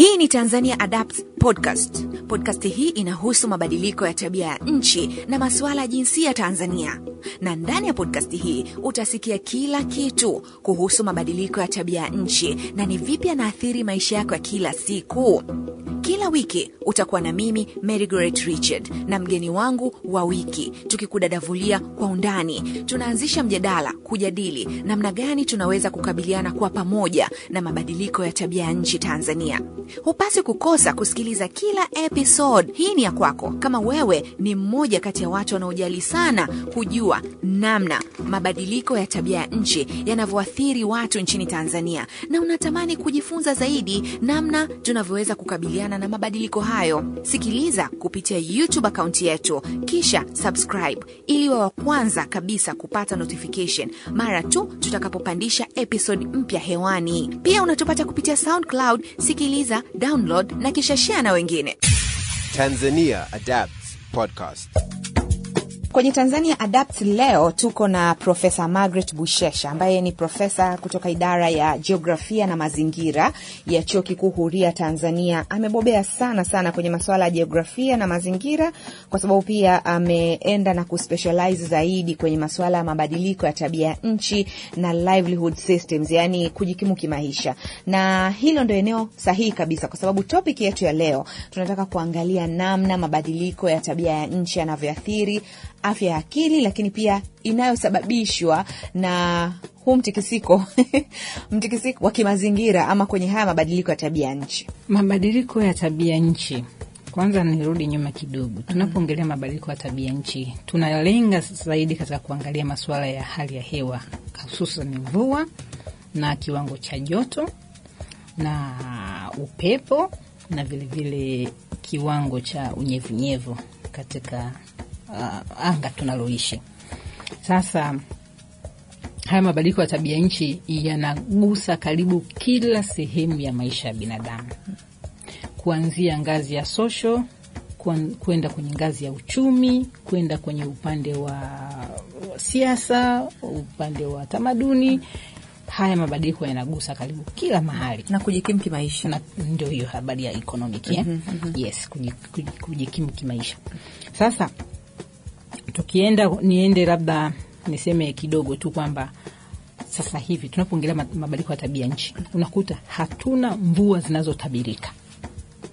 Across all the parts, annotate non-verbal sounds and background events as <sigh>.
Hii ni Tanzania Adapt Podcast. Podcast hii inahusu mabadiliko ya tabia ya nchi na masuala ya jinsia Tanzania, na ndani ya podcast hii utasikia kila kitu kuhusu mabadiliko ya tabia ya nchi na ni vipi yanaathiri maisha yako ya kila siku. Kila wiki utakuwa na mimi Mary Goret Richard na mgeni wangu wa wiki, tukikudadavulia kwa undani. Tunaanzisha mjadala kujadili namna gani tunaweza kukabiliana kwa pamoja na mabadiliko ya tabia ya nchi Tanzania. Hupasi kukosa kusikiliza kila episode. Hii ni ya kwako kama wewe ni mmoja kati ya watu wanaojali sana kujua namna mabadiliko ya tabia ya nchi yanavyoathiri watu nchini Tanzania, na unatamani kujifunza zaidi namna tunavyoweza kukabiliana na mabadiliko hayo. Sikiliza kupitia YouTube akaunti yetu, kisha subscribe ili wa wa kwanza kabisa kupata notification mara tu tutakapopandisha episode mpya hewani. Pia unatupata kupitia SoundCloud. Sikiliza, download na kisha share na wengine. Tanzania Adapts Podcast. Kwenye Tanzania Adapt leo tuko na Profesa Margaret Bushesha ambaye ni profesa kutoka idara ya jiografia na mazingira ya Chuo Kikuu Huria Tanzania. Amebobea sana sana kwenye masuala ya jiografia na mazingira, kwa sababu pia ameenda na kuspecialize zaidi kwenye masuala ya mabadiliko ya tabia nchi na livelihood systems, yani kujikimu kimaisha, na hilo ndio eneo sahihi kabisa, kwa sababu topic yetu ya leo tunataka kuangalia namna mabadiliko ya tabia ya nchi yanavyoathiri afya ya akili, lakini pia inayosababishwa na huu mtikisiko <laughs> mtikisiko wa kimazingira ama kwenye haya mabadiliko ya tabia nchi. Mabadiliko ya tabia nchi, kwanza nirudi nyuma kidogo. Tunapoongelea mabadiliko ya tabia nchi, tunalenga zaidi katika kuangalia masuala ya hali ya hewa, hususan mvua na kiwango cha joto na upepo na vilevile vile kiwango cha unyevunyevu katika uh, anga tunaloishi sasa. Haya mabadiliko ya tabia nchi yanagusa karibu kila sehemu ya maisha ya binadamu, kuanzia ngazi ya social kwenda kwenye ngazi ya uchumi, kwenda kwenye upande wa siasa, upande wa tamaduni. Haya mabadiliko yanagusa karibu kila mahali na kujikimu kimaisha, na ndio hiyo habari ya economic yeah? mm -hmm. Yes, kujikimu kimaisha. Sasa tukienda niende labda niseme kidogo tu kwamba sasa hivi tunapoongelea mabadiliko ya tabia nchi, unakuta hatuna mvua zinazotabirika.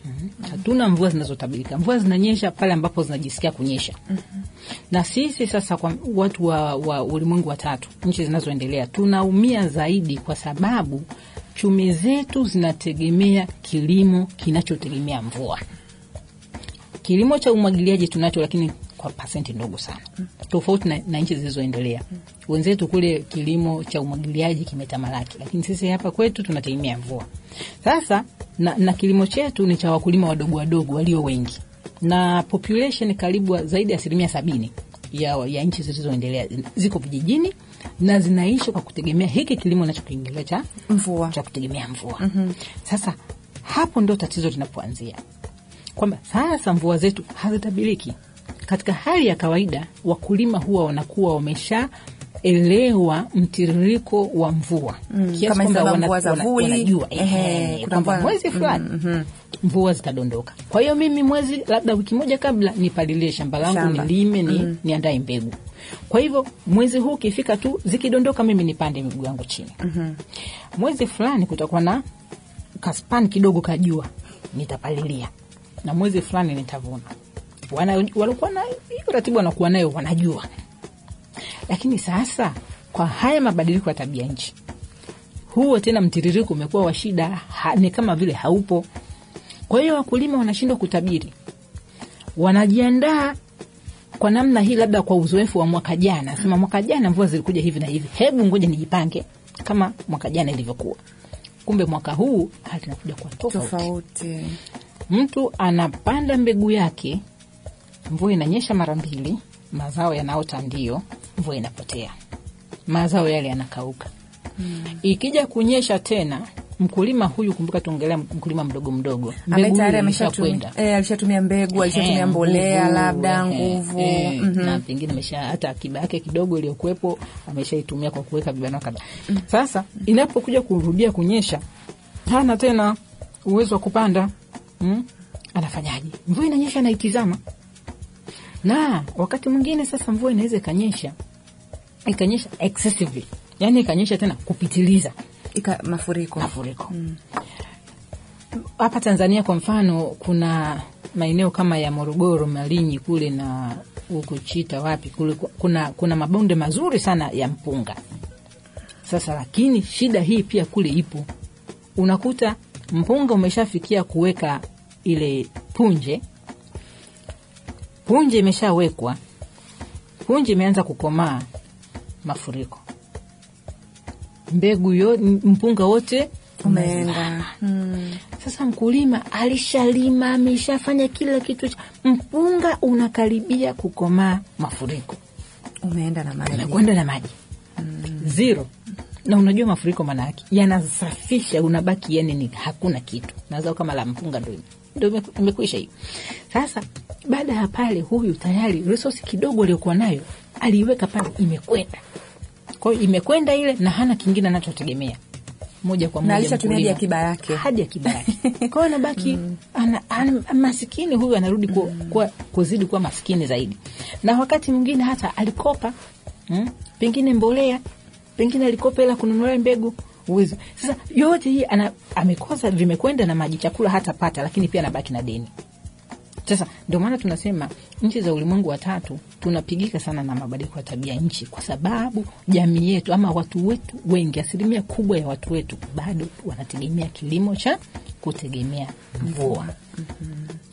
Mm-hmm. Hatuna mvua zinazotabirika. Mvua zinanyesha pale ambapo zinajisikia kunyesha. Mm-hmm. Na sisi sasa kwa watu wa, wa ulimwengu wa tatu, nchi zinazoendelea, tunaumia zaidi kwa sababu chumi zetu zinategemea kilimo kinachotegemea mvua. Kilimo cha umwagiliaji tunacho, lakini kwa pasenti ndogo sana, tofauti na, na nchi zilizoendelea. Wenzetu kule kilimo cha umwagiliaji kimetamalaki, lakini sisi hapa kwetu tunategemea mvua. Sasa na, na kilimo chetu ni cha wakulima wadogo wadogo walio wengi, na population karibu zaidi ya asilimia sabini ya, ya nchi zilizoendelea ziko vijijini na zinaishi kwa kutegemea hiki kilimo nachokiingilia cha mvua, cha kutegemea mvua. mm -hmm. Sasa hapo ndo tatizo linapoanzia kwamba sasa mvua zetu hazitabiriki. Katika hali ya kawaida wakulima huwa wanakuwa wameshaelewa mtiririko wa mvua mm, kiasi kwamba wana, wana, wanajua kwamba mwezi fulani mm -hmm. mvua zitadondoka. Kwa hiyo mimi mwezi labda wiki moja kabla nipalilie shamba langu nilime ni, mm. niandae mbegu. Kwa hivyo mwezi huu ukifika tu zikidondoka, mimi nipande miguu yangu chini. mm -hmm. Mwezi fulani kutakuwa na kaspan kidogo kajua, nitapalilia na mwezi fulani nitavuna walikuwa na hiyo ratibu wanakuwa nayo wanajua, lakini sasa kwa haya mabadiliko ya tabia nchi, huo tena mtiririko umekuwa wa shida, ni kama vile haupo. Kwa hiyo wakulima wanashindwa kutabiri, wanajiandaa kwa namna hii, labda kwa uzoefu wa mwaka jana, sema mwaka jana mvua zilikuja hivi na hivi, hebu ngoja nijipange kama mwaka jana ilivyokuwa. Kumbe mwaka huu hali inakuja kwa tofauti, tofauti. Mtu anapanda mbegu yake mvua inanyesha mara mbili, mazao yanaota, ndio mvua inapotea, mazao yale yanakauka. Hmm. Ikija kunyesha tena, mkulima huyu, kumbuka tuongelea mkulima mdogo mdogo, mbegu ameshakwenda e, alishatumia mbegu, alishatumia mbolea, labda nguvu e, mm -hmm. na pengine amesha hata akiba yake kidogo iliyokuwepo ameshaitumia kwa kuweka vibanio kadhaa. Sasa inapokuja kurudia kunyesha, hana tena uwezo wa kupanda Hmm? anafanyaje? Mvua inanyesha naitizama, na wakati mwingine sasa mvua inaweza ikanyesha ikanyesha excessively, yani ikanyesha tena kupitiliza. Ika mafuriko. mafuriko. Hapa Tanzania kwa mfano, kuna maeneo kama ya Morogoro, Malinyi kule na huko Chita wapi kule, kuna, kuna mabonde mazuri sana ya mpunga. Sasa lakini shida hii pia kule ipo, unakuta mpunga umeshafikia kuweka ile punje, punje imeshawekwa, punje imeanza kukomaa, mafuriko, mbegu yo, mpunga wote Umeenda. Hmm. sasa mkulima alishalima ameshafanya kila kitu, mpunga unakaribia kukomaa, mafuriko. Umeenda na maji. umekwenda na maji. Zero. Na unajua mafuriko maana yake yanasafisha, unabaki yani ni hakuna kitu, nazao kama la mpunga ndo ndo ime- imekwisha hiyo. Sasa baada ya pale, huyu tayari resource kidogo aliyokuwa nayo aliiweka pale, imekwenda kwa hiyo imekwenda ile, na hana kingine anachotegemea moja kwa moja alishatumia hadi akiba yake. hadi akiba yake. <laughs> Kwa hiyo anabaki ana, ana, masikini huyu anarudi kuwa, kuwa, kuzidi kuwa maskini zaidi, na wakati mwingine hata alikopa mm, pengine mbolea, pengine alikopa hela kununulia mbegu uwezo. Sasa yote hii ana, amekosa, vimekwenda na maji, chakula hata pata, lakini pia anabaki na deni. Sasa ndio maana tunasema nchi za ulimwengu wa tatu tunapigika sana na mabadiliko ya tabia nchi, kwa sababu jamii yetu ama watu wetu wengi, asilimia kubwa ya watu wetu bado wanategemea kilimo cha kutegemea mvua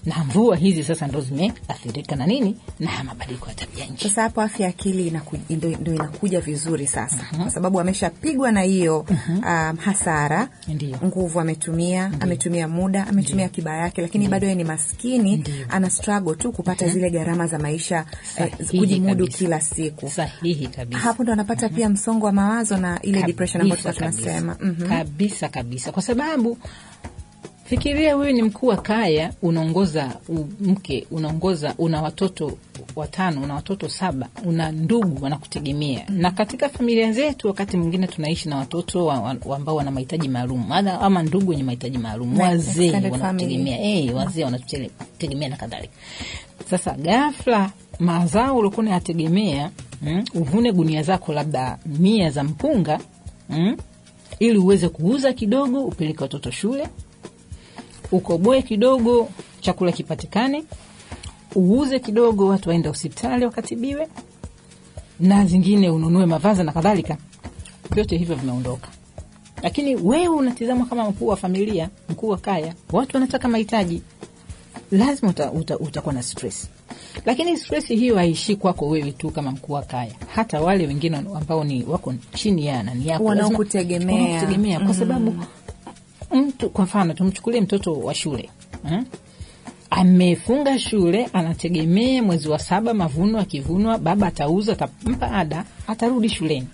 na mvua hizi sasa ndo zimeathirika na nini na mabadiliko ya tabia nchi. Sasa hapo afya ya akili inaku- ndo ndo inakuja vizuri sasa, kwa sababu ameshapigwa na hiyo um, hasara, Ndiyo. nguvu ametumia, ametumia muda, ametumia akiba yake, lakini bado yeye ni maskini, Ndiyo. ana struggle tu kupata zile gharama za maisha eh, kujimudu kila siku. Sahihi kabisa. Hapo ndo anapata pia msongo wa mawazo na ile depression ambayo tunasema. kabisa. -hmm. kabisa kabisa, kwa sababu fikiria wewe ni mkuu wa kaya, unaongoza mke, unaongoza, una watoto watano, una watoto saba, una ndugu wanakutegemea. Na katika familia zetu, wakati mwingine tunaishi na watoto wa- wa- ambao wana mahitaji maalum ama ndugu wenye mahitaji maalum, wazee wanakutegemea, eh, wazee wanatutegemea na kadhalika. Sasa ghafla mazao uliokuwa unayategemea mm, uvune gunia zako labda mia za mpunga mm, ili uweze kuuza kidogo upeleke watoto shule, ukoboe kidogo chakula kipatikane, uuze kidogo watu waende hospitali wakatibiwe, na zingine ununue mavazi na kadhalika. Vyote hivyo vimeondoka, lakini wewe unatizama kama mkuu wa familia, mkuu wa kaya, watu wanataka mahitaji. Lazima uta, uta, utakuwa na stress, lakini stress hiyo haishii kwako wewe tu kama mkuu wa kaya, hata wale wengine ambao ni wako chini ya nani yako Wanaokutegemea. kwa sababu mtu, kwa mfano tumchukulie mtoto wa shule hmm? amefunga shule, anategemea mwezi wa saba mavuno, akivunwa baba atauza, atampa ada, atarudi shuleni.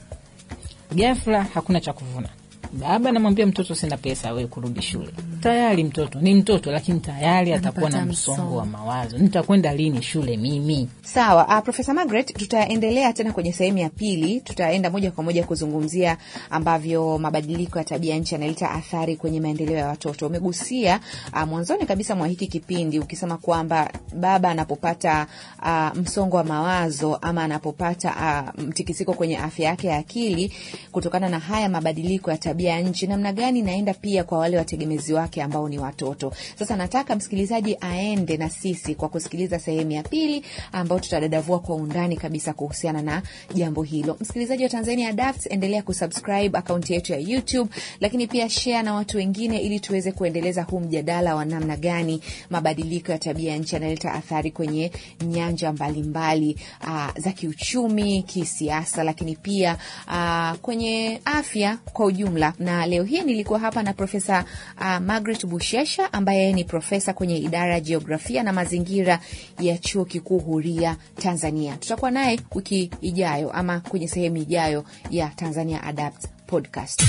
Ghafla hakuna cha kuvuna, baba namwambia mtoto, sina pesa we kurudi shule. Tayari mtoto ni mtoto, lakini tayari atakuwa na msongo. wa mawazo, nitakwenda lini shule mimi? Sawa. Uh, Profesa Margaret, tutaendelea tena kwenye sehemu ya pili. Tutaenda moja kwa moja kuzungumzia ambavyo mabadiliko ya tabia nchi yanaleta athari kwenye maendeleo ya watoto. Umegusia uh, mwanzoni kabisa mwa hiki kipindi ukisema kwamba baba anapopata uh, msongo wa mawazo ama anapopata uh, mtikisiko kwenye afya yake ya akili kutokana na haya mabadiliko ya tabia ya nchi, namna gani inaenda pia kwa wale wategemezi wake ambao ni watoto. Sasa nataka msikilizaji aende na sisi kwa kusikiliza sehemu ya pili ambayo tutadadavua kwa undani kabisa kuhusiana na jambo hilo. Msikilizaji wa Tanzania Daft, endelea kusubscribe akaunti yetu ya YouTube, lakini pia share na watu wengine ili tuweze kuendeleza huu mjadala wa namna gani mabadiliko ya tabia nchi yanaleta athari kwenye nyanja mbalimbali uh, za kiuchumi, kisiasa, lakini pia uh, kwenye afya kwa ujumla. Na leo hii nilikuwa hapa na Profesa uh, Margaret Bushesha ambaye ni profesa kwenye idara ya jiografia na mazingira ya chuo kikuu huria Tanzania. Tutakuwa naye wiki ijayo ama kwenye sehemu ijayo ya Tanzania Adapt Podcast.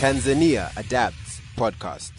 Tanzania Adapt Podcast.